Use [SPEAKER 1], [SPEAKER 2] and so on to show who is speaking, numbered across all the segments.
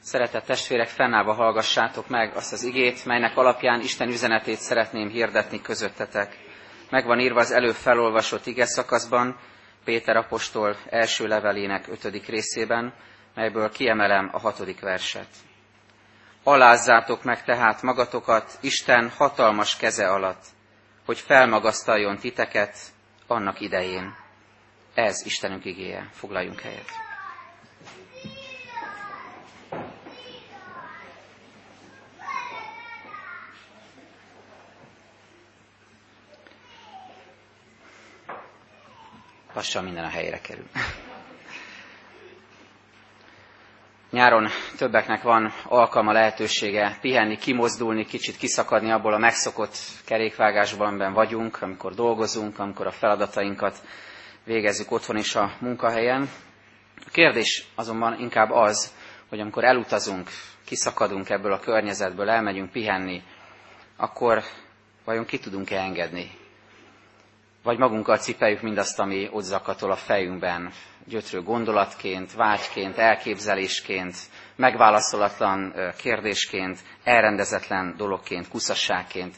[SPEAKER 1] Szeretett testvérek, fennállva hallgassátok meg azt az igét, melynek alapján Isten üzenetét szeretném hirdetni közöttetek. Megvan írva az előbb felolvasott ige szakaszban, Péter apostol első levelének ötödik részében, melyből kiemelem a hatodik verset. Alázzátok meg tehát magatokat Isten hatalmas keze alatt, hogy felmagasztaljon titeket annak idején. Ez Istenünk igéje. Foglaljunk helyet. Lassan minden a helyére kerül. Nyáron többeknek van alkalma, lehetősége pihenni, kimozdulni, kicsit kiszakadni abból a megszokott kerékvágásban, amiben vagyunk, amikor dolgozunk, amikor a feladatainkat végezzük otthon is a munkahelyen. A kérdés azonban inkább az, hogy amikor elutazunk, kiszakadunk ebből a környezetből, elmegyünk pihenni, akkor vajon ki tudunk-e engedni? Vagy magunkkal cipeljük mindazt, ami ott zakatol a fejünkben, gyötrő gondolatként, vágyként, elképzelésként, megválaszolatlan kérdésként, elrendezetlen dologként, kuszasságként.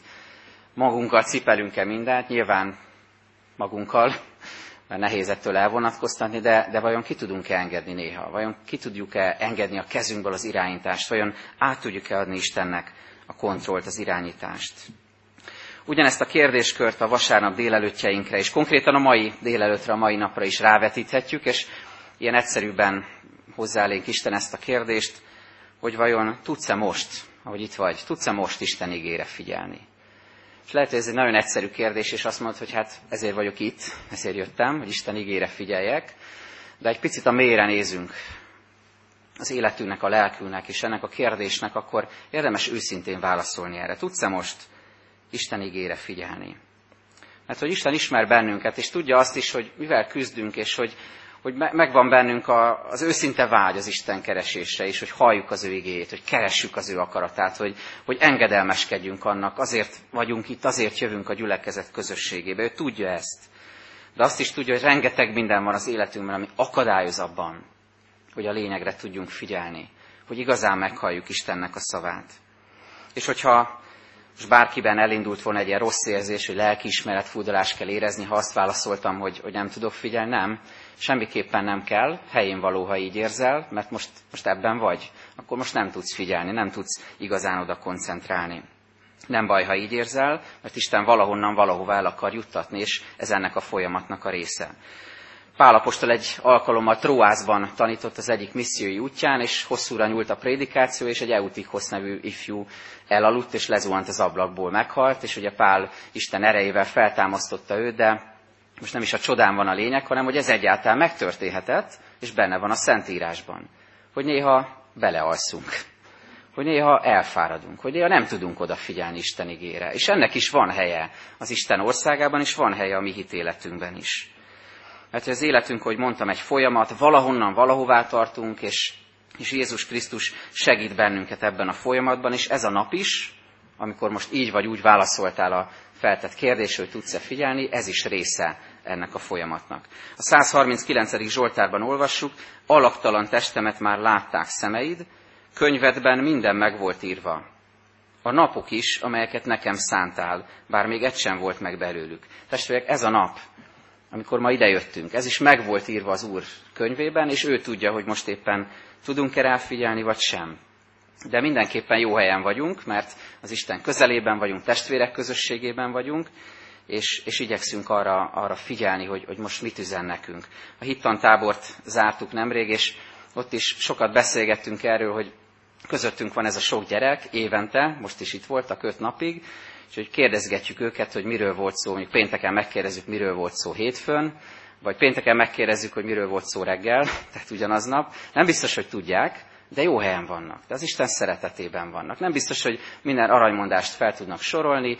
[SPEAKER 1] Magunkkal cipelünk-e mindent? Nyilván magunkkal, mert nehéz ettől elvonatkoztatni, de, de vajon ki tudunk-e engedni néha? Vajon ki tudjuk-e engedni a kezünkből az irányítást? Vajon át tudjuk-e adni Istennek a kontrollt, az irányítást? Ugyanezt a kérdéskört a vasárnap délelőttjeinkre, és konkrétan a mai délelőtre, a mai napra is rávetíthetjük, és ilyen egyszerűbben hozzálénk Isten ezt a kérdést, hogy vajon tudsz-e most, ahogy itt vagy, tudsz-e most Isten ígére figyelni? És lehet, hogy ez egy nagyon egyszerű kérdés, és azt mondod, hogy hát ezért vagyok itt, ezért jöttem, hogy Isten ígére figyeljek, de egy picit a mélyre nézünk az életünknek, a lelkünknek, és ennek a kérdésnek, akkor érdemes őszintén válaszolni erre. Tudsz-e most Isten ígére figyelni. Mert hogy Isten ismer bennünket, és tudja azt is, hogy mivel küzdünk, és hogy, hogy megvan bennünk a, az őszinte vágy az Isten keresésre, és hogy halljuk az ő igéjét, hogy keressük az ő akaratát, hogy, hogy engedelmeskedjünk annak, azért vagyunk itt, azért jövünk a gyülekezet közösségébe. Ő tudja ezt. De azt is tudja, hogy rengeteg minden van az életünkben, ami akadályoz abban, hogy a lényegre tudjunk figyelni, hogy igazán meghalljuk Istennek a szavát. És hogyha és bárkiben elindult volna egy ilyen rossz érzés, hogy lelkiismeret fúdalást kell érezni, ha azt válaszoltam, hogy, hogy nem tudok figyelni, nem. Semmiképpen nem kell, helyén való, ha így érzel, mert most, most ebben vagy. Akkor most nem tudsz figyelni, nem tudsz igazán oda koncentrálni. Nem baj, ha így érzel, mert Isten valahonnan valahová el akar juttatni, és ez ennek a folyamatnak a része. Pálapostól egy alkalommal Tróászban tanított az egyik missziói útján, és hosszúra nyúlt a prédikáció, és egy Eutikhoz nevű ifjú elaludt, és lezuhant az ablakból, meghalt, és ugye Pál Isten erejével feltámasztotta őt, de most nem is a csodán van a lényeg, hanem hogy ez egyáltalán megtörténhetett, és benne van a Szentírásban, hogy néha belealszunk, hogy néha elfáradunk, hogy néha nem tudunk odafigyelni Isten igére. És ennek is van helye az Isten országában, és van helye a mi hitéletünkben is. Mert az életünk, hogy mondtam, egy folyamat, valahonnan valahová tartunk, és, és Jézus Krisztus segít bennünket ebben a folyamatban, és ez a nap is, amikor most így vagy úgy válaszoltál a feltett kérdésre, hogy tudsz-e figyelni, ez is része ennek a folyamatnak. A 139. Zsoltárban olvassuk, alaktalan testemet már látták szemeid, könyvedben minden meg volt írva. A napok is, amelyeket nekem szántál, bár még egy sem volt meg belőlük. Testvérek, ez a nap, amikor ma idejöttünk. Ez is meg volt írva az Úr könyvében, és ő tudja, hogy most éppen tudunk-e rá figyelni, vagy sem. De mindenképpen jó helyen vagyunk, mert az Isten közelében vagyunk, testvérek közösségében vagyunk, és, és igyekszünk arra, arra figyelni, hogy, hogy most mit üzen nekünk. A hittantábort zártuk nemrég, és ott is sokat beszélgettünk erről, hogy közöttünk van ez a sok gyerek évente, most is itt voltak öt napig, és hogy kérdezgetjük őket, hogy miről volt szó, mondjuk pénteken megkérdezzük, miről volt szó hétfőn, vagy pénteken megkérdezzük, hogy miről volt szó reggel, tehát ugyanaznap. Nem biztos, hogy tudják, de jó helyen vannak. De az Isten szeretetében vannak. Nem biztos, hogy minden aranymondást fel tudnak sorolni,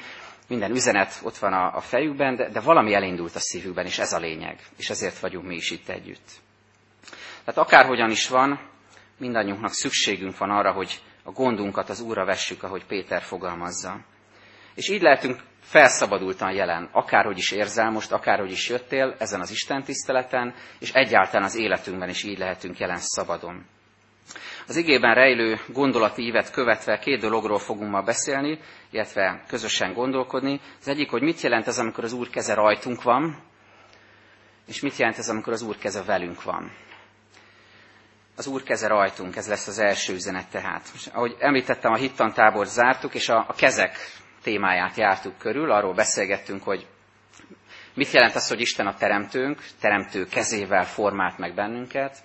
[SPEAKER 1] minden üzenet ott van a, a fejükben, de, de valami elindult a szívükben, és ez a lényeg. És ezért vagyunk mi is itt együtt. Tehát akárhogyan is van, mindannyiunknak szükségünk van arra, hogy a gondunkat az Úrra vessük, ahogy Péter fogalmazza. És így lehetünk felszabadultan jelen, akárhogy is érzel most, akárhogy is jöttél ezen az Isten tiszteleten, és egyáltalán az életünkben is így lehetünk jelen szabadon. Az igében rejlő gondolatívet követve két dologról fogunk ma beszélni, illetve közösen gondolkodni. Az egyik, hogy mit jelent ez, amikor az Úr keze rajtunk van, és mit jelent ez, amikor az Úr keze velünk van. Az Úr keze rajtunk, ez lesz az első üzenet tehát. És ahogy említettem, a hittantábort zártuk, és a, a kezek témáját jártuk körül, arról beszélgettünk, hogy mit jelent az, hogy Isten a teremtőnk, teremtő kezével formált meg bennünket,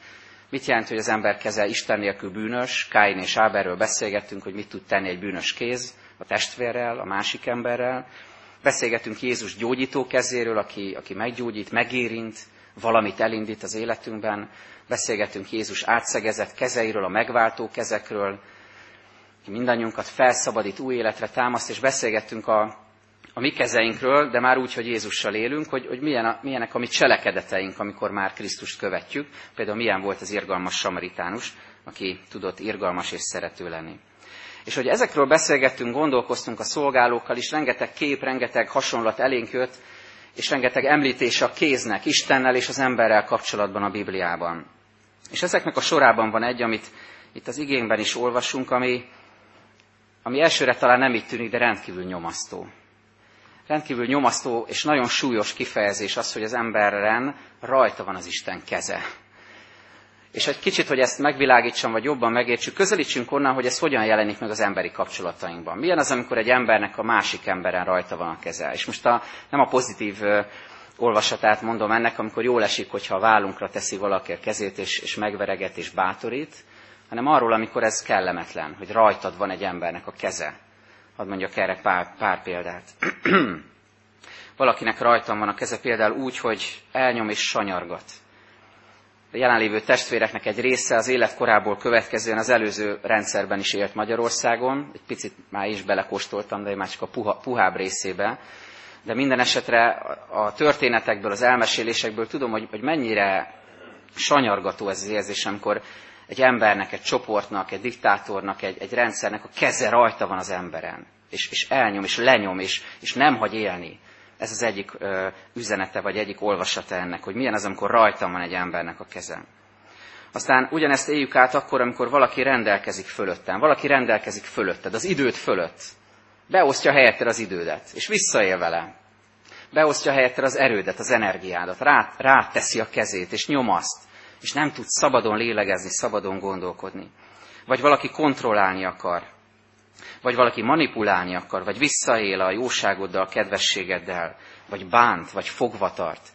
[SPEAKER 1] mit jelent, hogy az ember keze Isten nélkül bűnös, Káin és Áberről beszélgettünk, hogy mit tud tenni egy bűnös kéz a testvérrel, a másik emberrel, beszélgetünk Jézus gyógyító kezéről, aki, aki meggyógyít, megérint, valamit elindít az életünkben, beszélgetünk Jézus átszegezett kezeiről, a megváltó kezekről, ki mindannyiunkat felszabadít, új életre támaszt, és beszélgettünk a, a mi kezeinkről, de már úgy, hogy Jézussal élünk, hogy, hogy milyen a, milyenek a mi cselekedeteink, amikor már Krisztust követjük. Például milyen volt az irgalmas samaritánus, aki tudott irgalmas és szerető lenni. És hogy ezekről beszélgettünk, gondolkoztunk a szolgálókkal is, rengeteg kép, rengeteg hasonlat elénk jött, és rengeteg említés a kéznek, Istennel és az emberrel kapcsolatban a Bibliában. És ezeknek a sorában van egy, amit itt az igényben is olvasunk, ami, ami elsőre talán nem így tűnik, de rendkívül nyomasztó. Rendkívül nyomasztó és nagyon súlyos kifejezés az, hogy az emberren rajta van az Isten keze. És egy kicsit, hogy ezt megvilágítsam, vagy jobban megértsük, közelítsünk onnan, hogy ez hogyan jelenik meg az emberi kapcsolatainkban. Milyen az, amikor egy embernek a másik emberen rajta van a keze. És most a, nem a pozitív olvasatát mondom ennek, amikor jól esik, hogyha a vállunkra teszi valaki a kezét, és, és megvereget és bátorít, hanem arról, amikor ez kellemetlen, hogy rajtad van egy embernek a keze. Hadd mondjak erre pár, pár példát. Valakinek rajtam van a keze például úgy, hogy elnyom és sanyargat. A jelenlévő testvéreknek egy része az életkorából következően az előző rendszerben is élt Magyarországon. Egy picit már is belekóstoltam, de már csak a puha, puhább részébe de minden esetre a történetekből, az elmesélésekből tudom, hogy, hogy mennyire sanyargató ez az érzés, amikor egy embernek, egy csoportnak, egy diktátornak, egy, egy rendszernek a keze rajta van az emberen, és, és elnyom, és lenyom, és, és nem hagy élni. Ez az egyik ö, üzenete, vagy egyik olvasata ennek, hogy milyen az, amikor rajtam van egy embernek a keze. Aztán ugyanezt éljük át akkor, amikor valaki rendelkezik fölöttem, valaki rendelkezik fölötted, az időt fölött. Beosztja helyetted az idődet, és visszaél vele. Beosztja helyetted az erődet, az energiádat, rá, ráteszi a kezét, és nyomaszt, és nem tud szabadon lélegezni, szabadon gondolkodni. Vagy valaki kontrollálni akar, vagy valaki manipulálni akar, vagy visszaél a jóságoddal, kedvességeddel, vagy bánt, vagy fogva tart.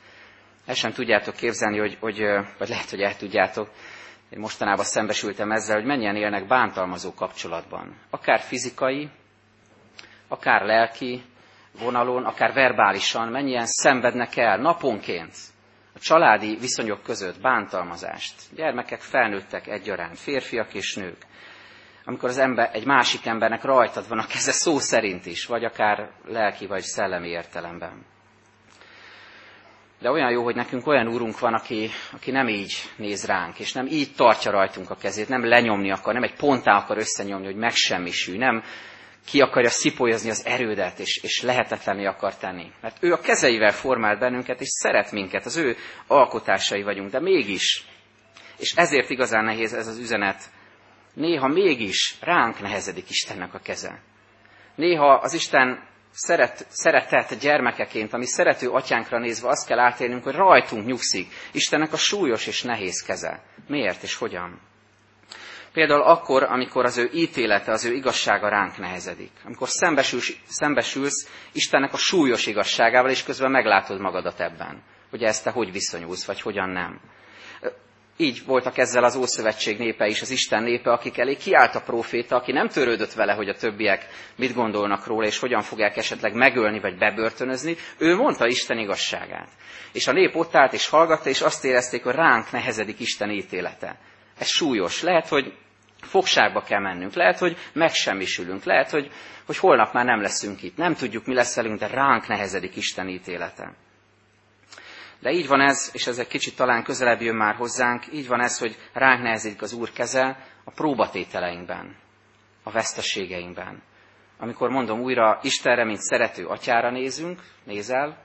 [SPEAKER 1] Ezt sem tudjátok képzelni, hogy, hogy, vagy lehet, hogy el tudjátok, én mostanában szembesültem ezzel, hogy mennyien élnek bántalmazó kapcsolatban. Akár fizikai, akár lelki vonalon, akár verbálisan, mennyien szenvednek el naponként családi viszonyok között bántalmazást. Gyermekek, felnőttek egyaránt, férfiak és nők. Amikor az ember, egy másik embernek rajtad van a keze szó szerint is, vagy akár lelki vagy szellemi értelemben. De olyan jó, hogy nekünk olyan úrunk van, aki, aki nem így néz ránk, és nem így tartja rajtunk a kezét, nem lenyomni akar, nem egy pontá akar összenyomni, hogy megsemmisül, nem ki akarja szipolyozni az erődet, és, és lehetetlenné akar tenni. Mert ő a kezeivel formált bennünket, és szeret minket, az ő alkotásai vagyunk, de mégis, és ezért igazán nehéz ez az üzenet, néha mégis ránk nehezedik Istennek a keze. Néha az Isten szeret, szeretett gyermekeként, ami szerető atyánkra nézve azt kell átélnünk, hogy rajtunk nyugszik Istennek a súlyos és nehéz keze. Miért és hogyan? Például akkor, amikor az ő ítélete, az ő igazsága ránk nehezedik. Amikor szembesülsz, szembesülsz Istennek a súlyos igazságával, és közben meglátod magadat ebben. Hogy ezt te hogy viszonyulsz, vagy hogyan nem. Így voltak ezzel az Ószövetség népe is, az Isten népe, akik elé kiállt a proféta, aki nem törődött vele, hogy a többiek mit gondolnak róla, és hogyan fogják esetleg megölni, vagy bebörtönözni. Ő mondta Isten igazságát. És a nép ott állt és hallgatta, és azt érezték, hogy ránk nehezedik Isten ítélete. Ez súlyos. Lehet, hogy fogságba kell mennünk. Lehet, hogy megsemmisülünk. Lehet, hogy, hogy holnap már nem leszünk itt. Nem tudjuk, mi lesz velünk, de ránk nehezedik Isten ítélete. De így van ez, és ez egy kicsit talán közelebb jön már hozzánk, így van ez, hogy ránk nehezedik az Úr keze a próbatételeinkben, a veszteségeinkben. Amikor mondom újra, Istenre, mint szerető atyára nézünk, nézel,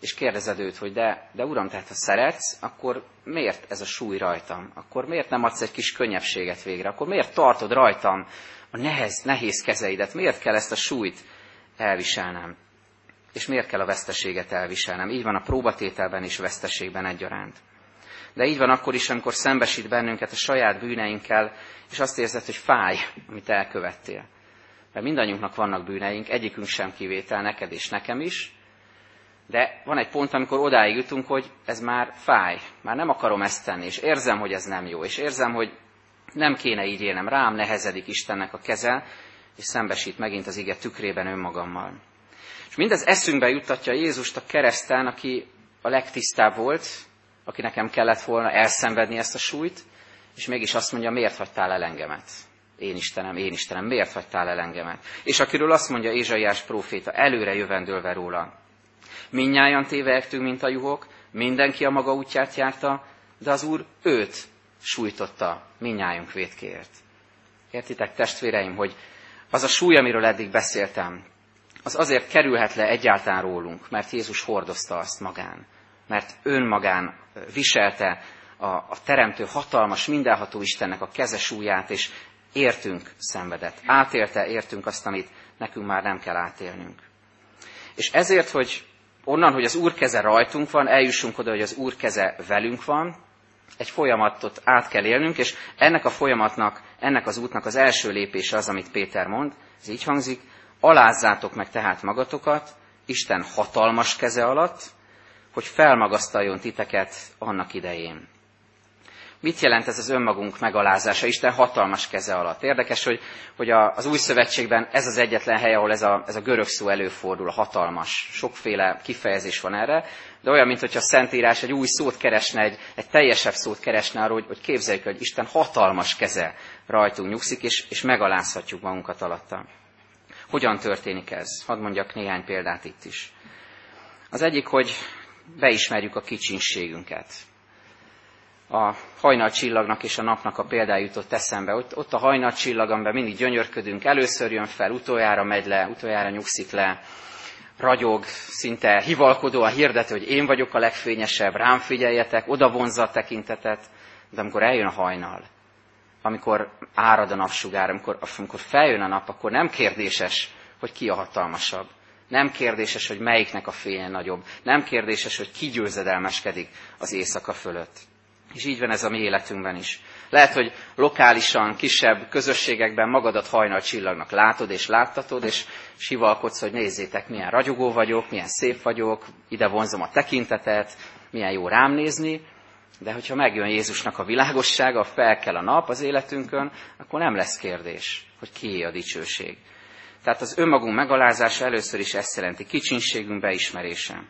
[SPEAKER 1] és kérdezed őt, hogy de, de uram, tehát ha szeretsz, akkor miért ez a súly rajtam? Akkor miért nem adsz egy kis könnyebbséget végre? Akkor miért tartod rajtam a nehez, nehéz kezeidet? Miért kell ezt a súlyt elviselnem? És miért kell a veszteséget elviselnem? Így van a próbatételben és veszteségben egyaránt. De így van akkor is, amikor szembesít bennünket a saját bűneinkkel, és azt érzed, hogy fáj, amit elkövettél. Mert mindannyiunknak vannak bűneink, egyikünk sem kivétel, neked és nekem is, de van egy pont, amikor odáig jutunk, hogy ez már fáj, már nem akarom ezt tenni, és érzem, hogy ez nem jó, és érzem, hogy nem kéne így élnem, rám nehezedik Istennek a keze, és szembesít megint az ige tükrében önmagammal. És mindez eszünkbe juttatja Jézust a kereszten, aki a legtisztább volt, aki nekem kellett volna elszenvedni ezt a súlyt, és mégis azt mondja, miért hagytál el engemet? Én Istenem, én Istenem, miért hagytál el engemet? És akiről azt mondja Ézsaiás próféta, előre jövendőlve róla, Minnyáján téveektünk, mint a juhok, mindenki a maga útját járta, de az Úr őt sújtotta minnyájunk vétkéért. Értitek, testvéreim, hogy az a súly, amiről eddig beszéltem, az azért kerülhet le egyáltalán rólunk, mert Jézus hordozta azt magán. Mert önmagán viselte a, a teremtő hatalmas, mindenható Istennek a keze súlyát, és értünk szenvedett. Átélte, értünk azt, amit nekünk már nem kell átélnünk. És ezért, hogy onnan, hogy az Úr keze rajtunk van, eljussunk oda, hogy az Úr keze velünk van, egy folyamatot át kell élnünk, és ennek a folyamatnak, ennek az útnak az első lépése az, amit Péter mond, ez így hangzik, alázzátok meg tehát magatokat, Isten hatalmas keze alatt, hogy felmagasztaljon titeket annak idején. Mit jelent ez az önmagunk megalázása Isten hatalmas keze alatt? Érdekes, hogy, hogy a, az új szövetségben ez az egyetlen hely, ahol ez a, ez a görög szó előfordul, hatalmas. Sokféle kifejezés van erre, de olyan, mintha a Szentírás egy új szót keresne, egy, egy teljesebb szót keresne arról, hogy, hogy képzeljük, hogy Isten hatalmas keze rajtunk nyugszik, és, és megalázhatjuk magunkat alatta. Hogyan történik ez? Hadd mondjak néhány példát itt is. Az egyik, hogy beismerjük a kicsinségünket a hajnalcsillagnak és a napnak a példája jutott eszembe. Ott, ott a hajnalcsillag, amiben mindig gyönyörködünk, először jön fel, utoljára megy le, utoljára nyugszik le, ragyog, szinte hivalkodóan hirdeti, hogy én vagyok a legfényesebb, rám figyeljetek, oda vonzza a tekintetet, de amikor eljön a hajnal, amikor árad a napsugár, amikor, amikor feljön a nap, akkor nem kérdéses, hogy ki a hatalmasabb. Nem kérdéses, hogy melyiknek a fénye nagyobb. Nem kérdéses, hogy ki győzedelmeskedik az éjszaka fölött. És így van ez a mi életünkben is. Lehet, hogy lokálisan, kisebb közösségekben magadat hajnal csillagnak látod és láttatod, és sivalkodsz, hogy nézzétek, milyen ragyogó vagyok, milyen szép vagyok, ide vonzom a tekintetet, milyen jó rám nézni, de hogyha megjön Jézusnak a világossága, fel kell a nap az életünkön, akkor nem lesz kérdés, hogy kié a dicsőség. Tehát az önmagunk megalázása először is ezt jelenti, kicsinségünk beismerése.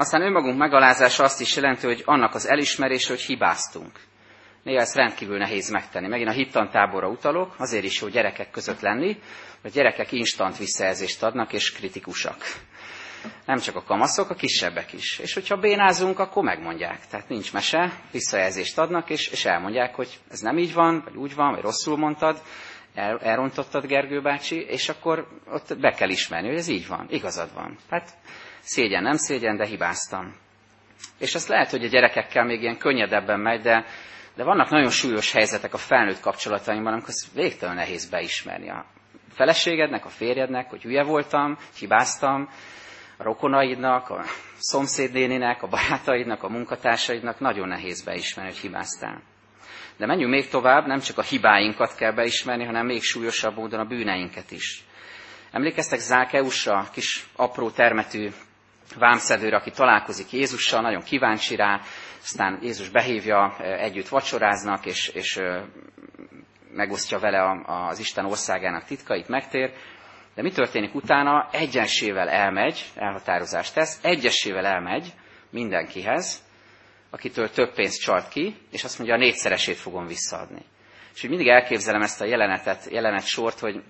[SPEAKER 1] Aztán önmagunk megalázása azt is jelenti, hogy annak az elismerése, hogy hibáztunk. Néha ezt rendkívül nehéz megtenni. Megint a hittantáborra utalok, azért is jó gyerekek között lenni, hogy gyerekek instant visszajelzést adnak, és kritikusak. Nem csak a kamaszok, a kisebbek is. És hogyha bénázunk, akkor megmondják. Tehát nincs mese, visszajelzést adnak, és, és elmondják, hogy ez nem így van, vagy úgy van, vagy rosszul mondtad, el, elrontottad Gergő bácsi, és akkor ott be kell ismerni, hogy ez így van, igazad van. Hát szégyen, nem szégyen, de hibáztam. És azt lehet, hogy a gyerekekkel még ilyen könnyedebben megy, de, de vannak nagyon súlyos helyzetek a felnőtt kapcsolatainkban, amikor ez végtelen nehéz beismerni. A feleségednek, a férjednek, hogy hülye voltam, hibáztam, a rokonaidnak, a szomszédnéninek, a barátaidnak, a munkatársaidnak nagyon nehéz beismerni, hogy hibáztál. De menjünk még tovább, nem csak a hibáinkat kell beismerni, hanem még súlyosabb módon a bűneinket is. Emlékeztek Zákeusra, kis apró termetű vámszedőre, aki találkozik Jézussal, nagyon kíváncsi rá, aztán Jézus behívja, együtt vacsoráznak, és, és megosztja vele az Isten országának titkait, megtér. De mi történik utána? Egyensével elmegy, elhatározást tesz, egyesével elmegy mindenkihez, akitől több pénzt csalt ki, és azt mondja, a négyszeresét fogom visszaadni. És úgy mindig elképzelem ezt a jelenetet, jelenet sort, hogy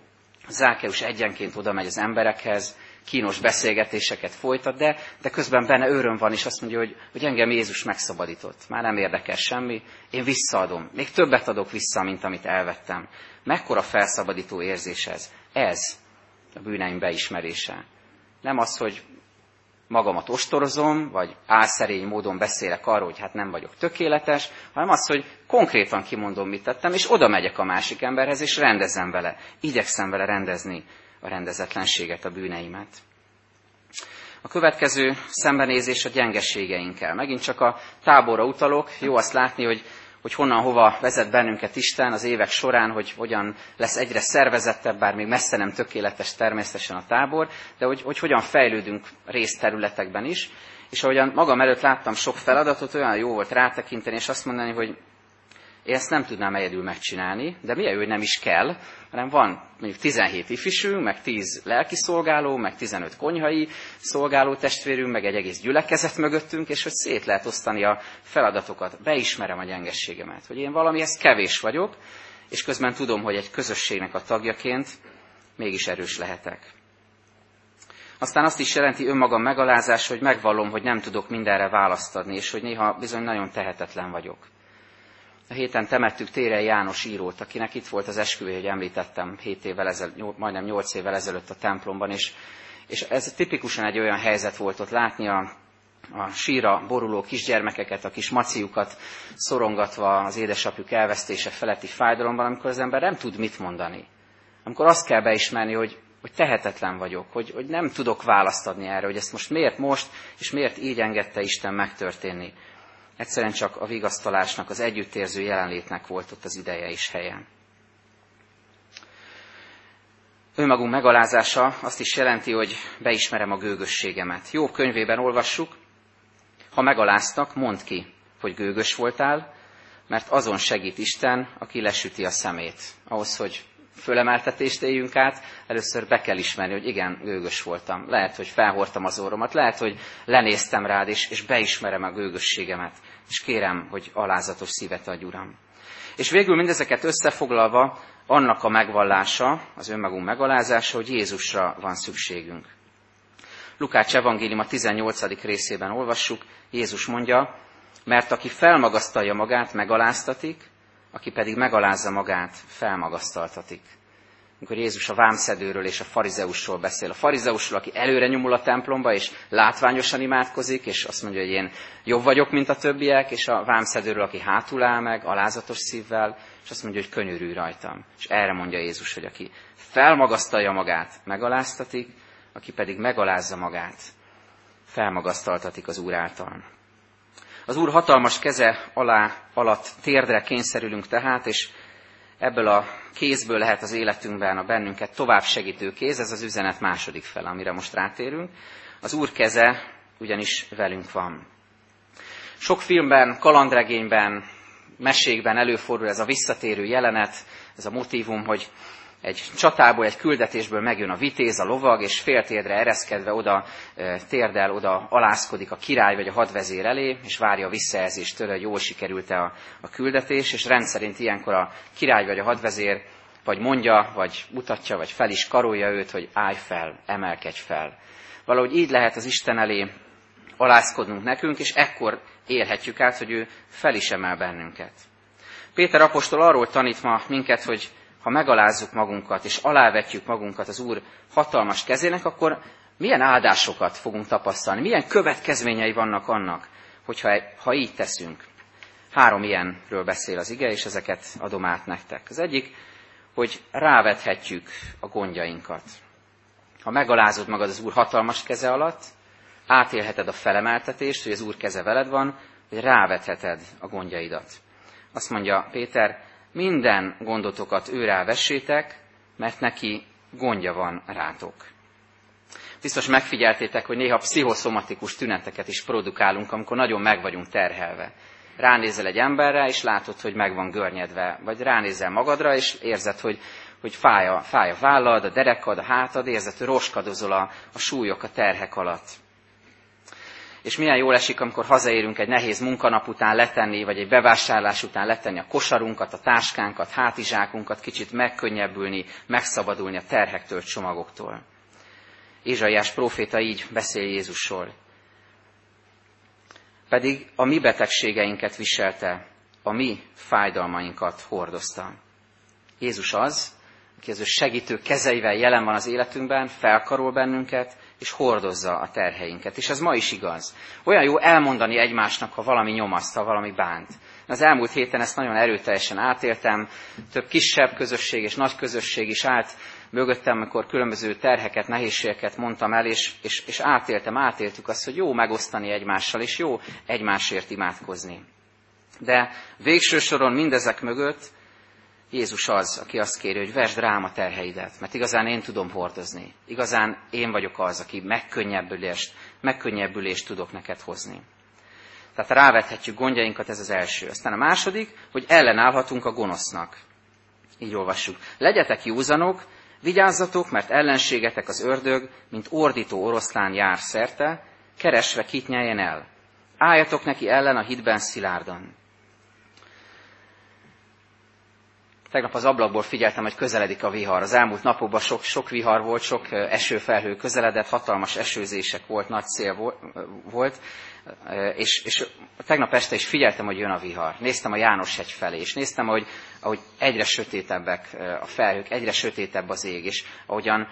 [SPEAKER 1] Zákeus egyenként oda megy az emberekhez, kínos beszélgetéseket folytat, de, de közben benne öröm van, és azt mondja, hogy, hogy engem Jézus megszabadított. Már nem érdekel semmi, én visszaadom. Még többet adok vissza, mint amit elvettem. Mekkora felszabadító érzés ez? Ez a bűneim beismerése. Nem az, hogy magamat ostorozom, vagy álszerény módon beszélek arról, hogy hát nem vagyok tökéletes, hanem az, hogy konkrétan kimondom, mit tettem, és oda megyek a másik emberhez, és rendezem vele. Igyekszem vele rendezni a rendezetlenséget, a bűneimet. A következő szembenézés a gyengeségeinkkel. Megint csak a táborra utalok. Jó azt látni, hogy hogy honnan hova vezet bennünket Isten az évek során, hogy hogyan lesz egyre szervezettebb, bár még messze nem tökéletes természetesen a tábor, de hogy, hogy hogyan fejlődünk részterületekben is. És ahogyan magam előtt láttam sok feladatot, olyan jó volt rátekinteni, és azt mondani, hogy én ezt nem tudnám egyedül megcsinálni, de jó, hogy nem is kell, hanem van mondjuk 17 ifisünk, meg 10 lelki szolgáló, meg 15 konyhai szolgáló testvérünk, meg egy egész gyülekezet mögöttünk, és hogy szét lehet osztani a feladatokat. Beismerem a gyengességemet, hogy én valamihez kevés vagyok, és közben tudom, hogy egy közösségnek a tagjaként mégis erős lehetek. Aztán azt is jelenti önmagam megalázás, hogy megvallom, hogy nem tudok mindenre választ adni, és hogy néha bizony nagyon tehetetlen vagyok. A héten temettük Tére János írót, akinek itt volt az esküvő, hogy említettem, 7 évvel ezelőtt, majdnem 8 évvel ezelőtt a templomban, és, és ez tipikusan egy olyan helyzet volt ott látni a, a síra boruló kisgyermekeket, a kis maciukat szorongatva az édesapjuk elvesztése feletti fájdalomban, amikor az ember nem tud mit mondani. Amikor azt kell beismerni, hogy, hogy tehetetlen vagyok, hogy, hogy nem tudok választ adni erre, hogy ezt most miért most, és miért így engedte Isten megtörténni. Egyszerűen csak a vigasztalásnak, az együttérző jelenlétnek volt ott az ideje és helye. Önmagunk megalázása azt is jelenti, hogy beismerem a gőgösségemet. Jó könyvében olvassuk, ha megaláztak, mondd ki, hogy gőgös voltál, mert azon segít Isten, aki lesüti a szemét. Ahhoz, hogy fölemeltetést éljünk át, először be kell ismerni, hogy igen, gőgös voltam. Lehet, hogy felhortam az orromat, lehet, hogy lenéztem rád, és, és beismerem a gőgösségemet, és kérem, hogy alázatos szívet adj, Uram. És végül mindezeket összefoglalva, annak a megvallása, az önmagunk megalázása, hogy Jézusra van szükségünk. Lukács evangélium a 18. részében olvassuk, Jézus mondja, mert aki felmagasztalja magát, megaláztatik, aki pedig megalázza magát, felmagasztaltatik. Amikor Jézus a vámszedőről és a farizeusról beszél. A farizeusról, aki előre nyomul a templomba, és látványosan imádkozik, és azt mondja, hogy én jobb vagyok, mint a többiek, és a vámszedőről, aki hátul áll meg, alázatos szívvel, és azt mondja, hogy könyörű rajtam. És erre mondja Jézus, hogy aki felmagasztalja magát, megaláztatik, aki pedig megalázza magát, felmagasztaltatik az Úr által. Az Úr hatalmas keze alá, alatt térdre kényszerülünk tehát, és ebből a kézből lehet az életünkben a bennünket tovább segítő kéz, ez az üzenet második fele, amire most rátérünk. Az Úr keze ugyanis velünk van. Sok filmben, kalandregényben, mesékben előfordul ez a visszatérő jelenet, ez a motivum, hogy egy csatából, egy küldetésből megjön a vitéz, a lovag, és féltérdre ereszkedve oda térdel, oda alászkodik a király vagy a hadvezér elé, és várja a visszajelzést tőle, hogy jól sikerült-e a, a küldetés, és rendszerint ilyenkor a király vagy a hadvezér vagy mondja, vagy mutatja, vagy fel is karolja őt, hogy állj fel, emelkedj fel. Valahogy így lehet az Isten elé alázkodnunk nekünk, és ekkor élhetjük át, hogy ő fel is emel bennünket. Péter apostol arról tanít ma minket, hogy ha megalázzuk magunkat, és alávetjük magunkat az Úr hatalmas kezének, akkor milyen áldásokat fogunk tapasztalni, milyen következményei vannak annak, hogyha ha így teszünk. Három ilyenről beszél az ige, és ezeket adom át nektek. Az egyik, hogy rávethetjük a gondjainkat. Ha megalázod magad az Úr hatalmas keze alatt, átélheted a felemeltetést, hogy az Úr keze veled van, hogy rávetheted a gondjaidat. Azt mondja Péter, minden gondotokat őrá vessétek, mert neki gondja van rátok. Biztos megfigyeltétek, hogy néha pszichoszomatikus tüneteket is produkálunk, amikor nagyon meg vagyunk terhelve. Ránézel egy emberre, és látod, hogy meg van görnyedve. Vagy ránézel magadra, és érzed, hogy, hogy fáj, a, fáj a vállad, a derekad, a hátad, érzed, hogy roskadozol a, a súlyok, a terhek alatt és milyen jól esik, amikor hazaérünk egy nehéz munkanap után letenni, vagy egy bevásárlás után letenni a kosarunkat, a táskánkat, hátizsákunkat, kicsit megkönnyebbülni, megszabadulni a terhektől, csomagoktól. Ézsaiás próféta így beszél Jézusról. Pedig a mi betegségeinket viselte, a mi fájdalmainkat hordozta. Jézus az, aki az ő segítő kezeivel jelen van az életünkben, felkarol bennünket, és hordozza a terheinket. És ez ma is igaz. Olyan jó elmondani egymásnak, ha valami nyomaszt, ha valami bánt. Az elmúlt héten ezt nagyon erőteljesen átéltem, több kisebb közösség és nagy közösség is állt mögöttem, amikor különböző terheket, nehézségeket mondtam el, és, és, és átéltem, átéltük azt, hogy jó megosztani egymással, és jó egymásért imádkozni. De végső soron mindezek mögött Jézus az, aki azt kéri, hogy vesd rám a terheidet, mert igazán én tudom hordozni. Igazán én vagyok az, aki megkönnyebbülést, megkönnyebbülést tudok neked hozni. Tehát rávethetjük gondjainkat, ez az első. Aztán a második, hogy ellenállhatunk a gonosznak. Így olvassuk. Legyetek józanok, vigyázzatok, mert ellenségetek az ördög, mint ordító oroszlán jár szerte, keresve kit nyeljen el. Álljatok neki ellen a hitben szilárdan. Tegnap az ablakból figyeltem, hogy közeledik a vihar. Az elmúlt napokban sok, sok vihar volt, sok esőfelhő közeledett, hatalmas esőzések volt, nagy szél volt, és, és tegnap este is figyeltem, hogy jön a vihar. Néztem a János hegy felé, és néztem, hogy, ahogy egyre sötétebbek a felhők, egyre sötétebb az ég, és ahogyan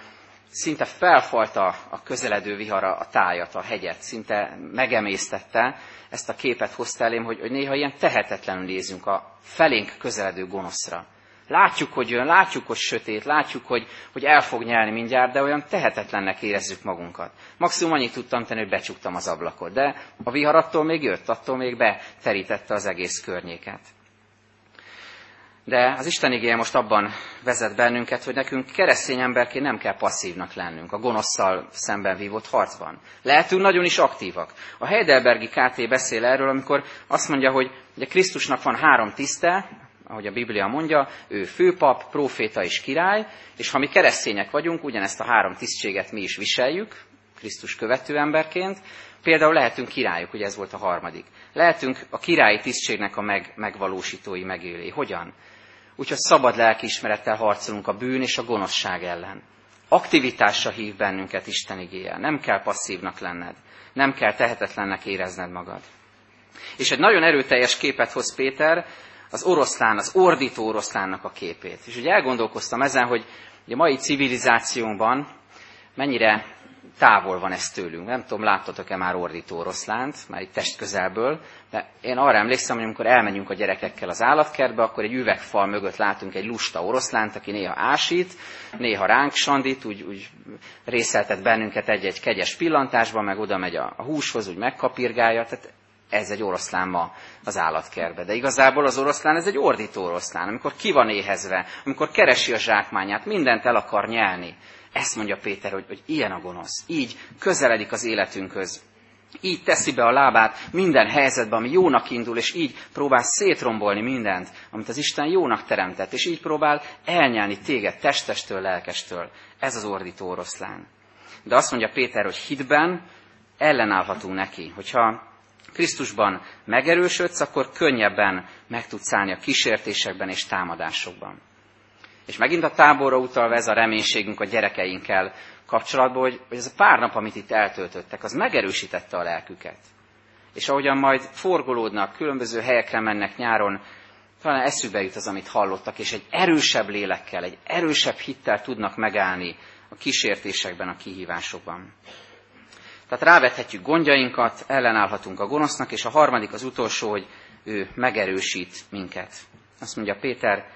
[SPEAKER 1] szinte felfalta a közeledő vihara a tájat, a hegyet, szinte megemésztette, ezt a képet hozta elém, hogy, hogy néha ilyen tehetetlenül nézünk a felénk közeledő gonoszra. Látjuk, hogy jön, látjuk, hogy sötét, látjuk, hogy, hogy el fog nyelni mindjárt, de olyan tehetetlennek érezzük magunkat. Maximum annyit tudtam tenni, hogy becsuktam az ablakot, de a vihar attól még jött, attól még beterítette az egész környéket. De az Isten igéje most abban vezet bennünket, hogy nekünk keresztény emberként nem kell passzívnak lennünk a gonoszszal szemben vívott harcban. Lehetünk nagyon is aktívak. A Heidelbergi KT beszél erről, amikor azt mondja, hogy ugye Krisztusnak van három tiszte, ahogy a Biblia mondja, ő főpap, próféta és király, és ha mi keresztények vagyunk, ugyanezt a három tisztséget mi is viseljük, Krisztus követő emberként, például lehetünk királyok, ugye ez volt a harmadik. Lehetünk a királyi tisztségnek a meg, megvalósítói, megélői. Hogyan? Úgyhogy szabad lelkiismerettel harcolunk a bűn és a gonoszság ellen. Aktivitásra hív bennünket Isten igéje. Nem kell passzívnak lenned. Nem kell tehetetlennek érezned magad. És egy nagyon erőteljes képet hoz Péter, az oroszlán, az ordító oroszlánnak a képét. És ugye elgondolkoztam ezen, hogy a mai civilizációnkban mennyire távol van ez tőlünk. Nem tudom, láttatok-e már ordító oroszlánt, már egy test közelből, de én arra emlékszem, hogy amikor elmenjünk a gyerekekkel az állatkertbe, akkor egy üvegfal mögött látunk egy lusta oroszlánt, aki néha ásít, néha ránk sandít, úgy, úgy részeltet bennünket egy-egy kegyes pillantásban, meg oda megy a, a húshoz, úgy megkapirgálja. Tehát ez egy oroszlán ma az állatkerbe. De igazából az oroszlán ez egy ordító oroszlán, amikor ki van éhezve, amikor keresi a zsákmányát, mindent el akar nyelni. Ezt mondja Péter, hogy, hogy ilyen a gonosz. Így közeledik az életünkhöz. Így teszi be a lábát minden helyzetben, ami jónak indul, és így próbál szétrombolni mindent, amit az Isten jónak teremtett, és így próbál elnyelni téged testestől, lelkestől. Ez az ordító oroszlán. De azt mondja Péter, hogy hitben ellenállhatunk neki. Hogyha Krisztusban megerősödsz, akkor könnyebben meg tudsz állni a kísértésekben és támadásokban. És megint a táborra utalva ez a reménységünk a gyerekeinkkel kapcsolatban, hogy, hogy ez a pár nap, amit itt eltöltöttek, az megerősítette a lelküket. És ahogyan majd forgolódnak, különböző helyekre mennek nyáron, talán eszükbe jut az, amit hallottak, és egy erősebb lélekkel, egy erősebb hittel tudnak megállni a kísértésekben, a kihívásokban. Tehát rávethetjük gondjainkat, ellenállhatunk a gonosznak, és a harmadik, az utolsó, hogy ő megerősít minket. Azt mondja Péter,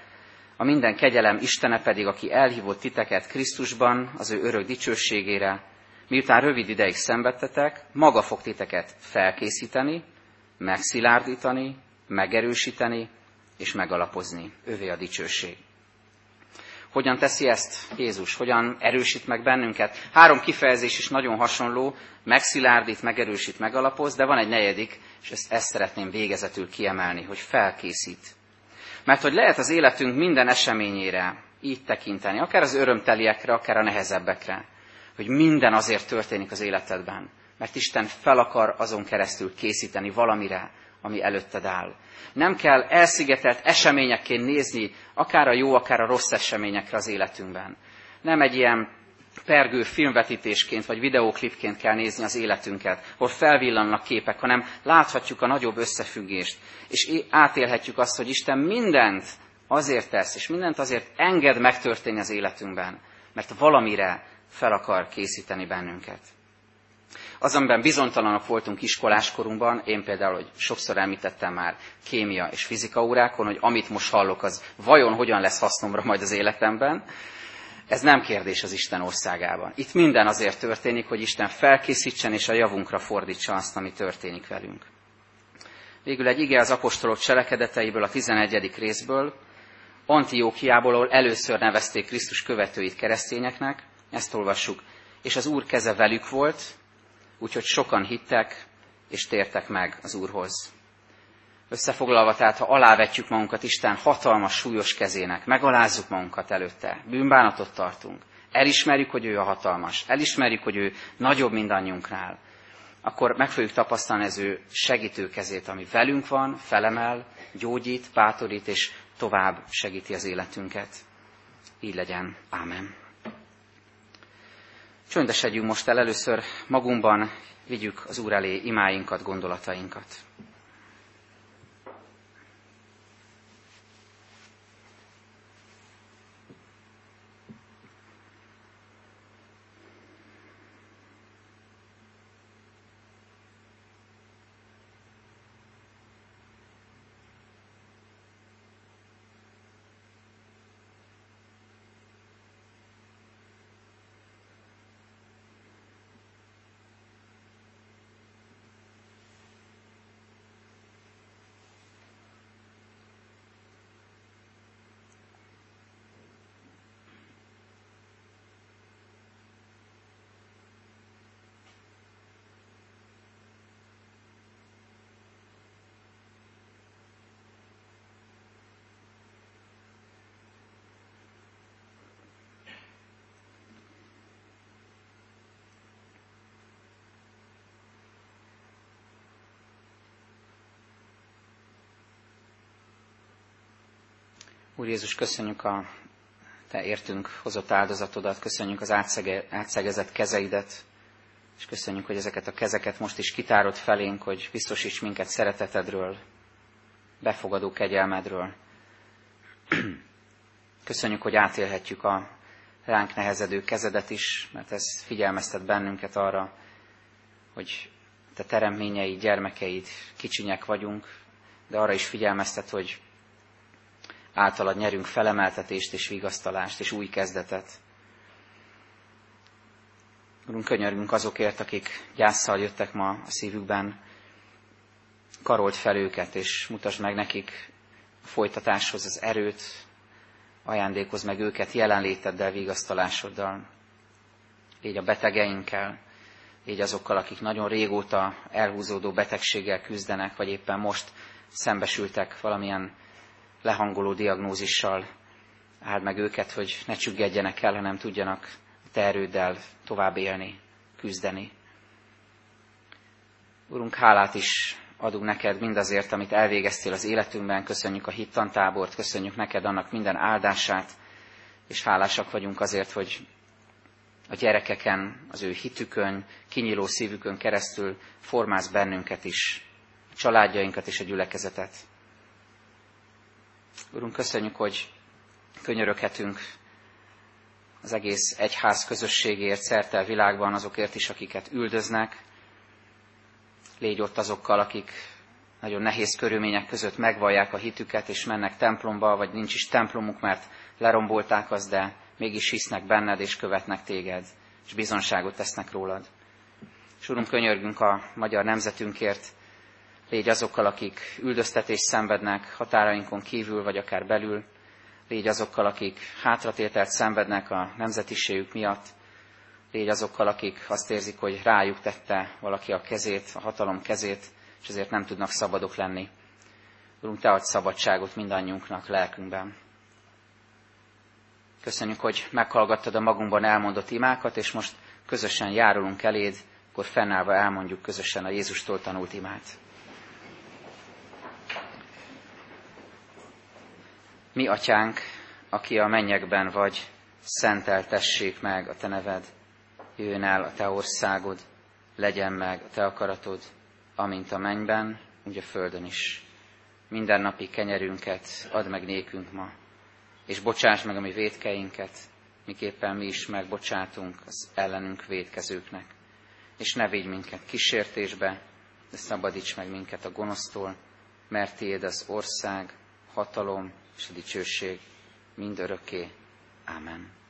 [SPEAKER 1] a minden kegyelem Istene pedig, aki elhívott titeket Krisztusban az ő örök dicsőségére, miután rövid ideig szenvedtetek, maga fog titeket felkészíteni, megszilárdítani, megerősíteni és megalapozni. Ővé a dicsőség. Hogyan teszi ezt Jézus? Hogyan erősít meg bennünket? Három kifejezés is nagyon hasonló, megszilárdít, megerősít, megalapoz, de van egy negyedik, és ezt, ezt szeretném végezetül kiemelni, hogy felkészít. Mert hogy lehet az életünk minden eseményére így tekinteni, akár az örömteliekre, akár a nehezebbekre, hogy minden azért történik az életedben, mert Isten fel akar azon keresztül készíteni valamire, ami előtted áll. Nem kell elszigetelt eseményekként nézni, akár a jó, akár a rossz eseményekre az életünkben. Nem egy ilyen pergő filmvetítésként vagy videóklipként kell nézni az életünket, hol felvillannak képek, hanem láthatjuk a nagyobb összefüggést, és átélhetjük azt, hogy Isten mindent azért tesz, és mindent azért enged megtörténni az életünkben, mert valamire fel akar készíteni bennünket. Az, amiben bizonytalanok voltunk iskoláskorunkban, én például, hogy sokszor említettem már kémia és fizika órákon, hogy amit most hallok, az vajon hogyan lesz hasznomra majd az életemben, ez nem kérdés az Isten országában. Itt minden azért történik, hogy Isten felkészítsen és a javunkra fordítsa azt, ami történik velünk. Végül egy ige az apostolok cselekedeteiből, a 11. részből, Antiókiából, ahol először nevezték Krisztus követőit keresztényeknek, ezt olvassuk, és az Úr keze velük volt, úgyhogy sokan hittek és tértek meg az Úrhoz. Összefoglalva, tehát ha alávetjük magunkat Isten hatalmas, súlyos kezének, megalázzuk magunkat előtte, bűnbánatot tartunk, elismerjük, hogy ő a hatalmas, elismerjük, hogy ő nagyobb mindannyiunknál, akkor meg fogjuk tapasztalni az ő segítő kezét, ami velünk van, felemel, gyógyít, bátorít, és tovább segíti az életünket. Így legyen. Ámen. Csöndesedjünk most el először magunkban, vigyük az Úr elé imáinkat, gondolatainkat. Úr Jézus, köszönjük a Te értünk hozott áldozatodat, köszönjük az átszege, átszegezett kezeidet, és köszönjük, hogy ezeket a kezeket most is kitárod felénk, hogy biztosíts minket szeretetedről, befogadó kegyelmedről. Köszönjük, hogy átélhetjük a ránk nehezedő kezedet is, mert ez figyelmeztet bennünket arra, hogy te teremtményeid, gyermekeid, kicsinyek vagyunk, de arra is figyelmeztet, hogy általad nyerünk felemeltetést és vigasztalást és új kezdetet. Urunk, könyörgünk azokért, akik gyászsal jöttek ma a szívükben, karolt fel őket, és mutasd meg nekik a folytatáshoz az erőt, ajándékozz meg őket jelenléteddel, vigasztalásoddal. Légy a betegeinkkel, légy azokkal, akik nagyon régóta elhúzódó betegséggel küzdenek, vagy éppen most szembesültek valamilyen lehangoló diagnózissal áld meg őket, hogy ne csüggedjenek el, hanem tudjanak te erőddel tovább élni, küzdeni. Urunk, hálát is adunk neked mindazért, amit elvégeztél az életünkben, köszönjük a hittantábort, köszönjük neked annak minden áldását, és hálásak vagyunk azért, hogy a gyerekeken, az ő hitükön, kinyíló szívükön keresztül formálsz bennünket is, a családjainkat és a gyülekezetet. Urunk, köszönjük, hogy könyöröghetünk az egész egyház közösségért szerte a világban, azokért is, akiket üldöznek. Légy ott azokkal, akik nagyon nehéz körülmények között megvallják a hitüket, és mennek templomba, vagy nincs is templomuk, mert lerombolták azt, de mégis hisznek benned, és követnek téged, és bizonságot tesznek rólad. És Urunk, könyörgünk a magyar nemzetünkért, Légy azokkal, akik üldöztetést szenvednek határainkon kívül, vagy akár belül. Légy azokkal, akik hátratételt szenvednek a nemzetiségük miatt. Légy azokkal, akik azt érzik, hogy rájuk tette valaki a kezét, a hatalom kezét, és ezért nem tudnak szabadok lenni. Urunk, Te adj szabadságot mindannyiunknak lelkünkben. Köszönjük, hogy meghallgattad a magunkban elmondott imákat, és most közösen járulunk eléd, akkor fennállva elmondjuk közösen a Jézustól tanult imát. Mi, atyánk, aki a mennyekben vagy, szenteltessék meg a te neved, jöjjön el a te országod, legyen meg a te akaratod, amint a mennyben, úgy a földön is. Minden napi kenyerünket add meg nékünk ma, és bocsáss meg a mi védkeinket, miképpen mi is megbocsátunk az ellenünk védkezőknek. és ne védj minket kísértésbe, de szabadíts meg minket a gonosztól, mert Tiéd az ország, hatalom és a dicsőség mind örökké. Amen.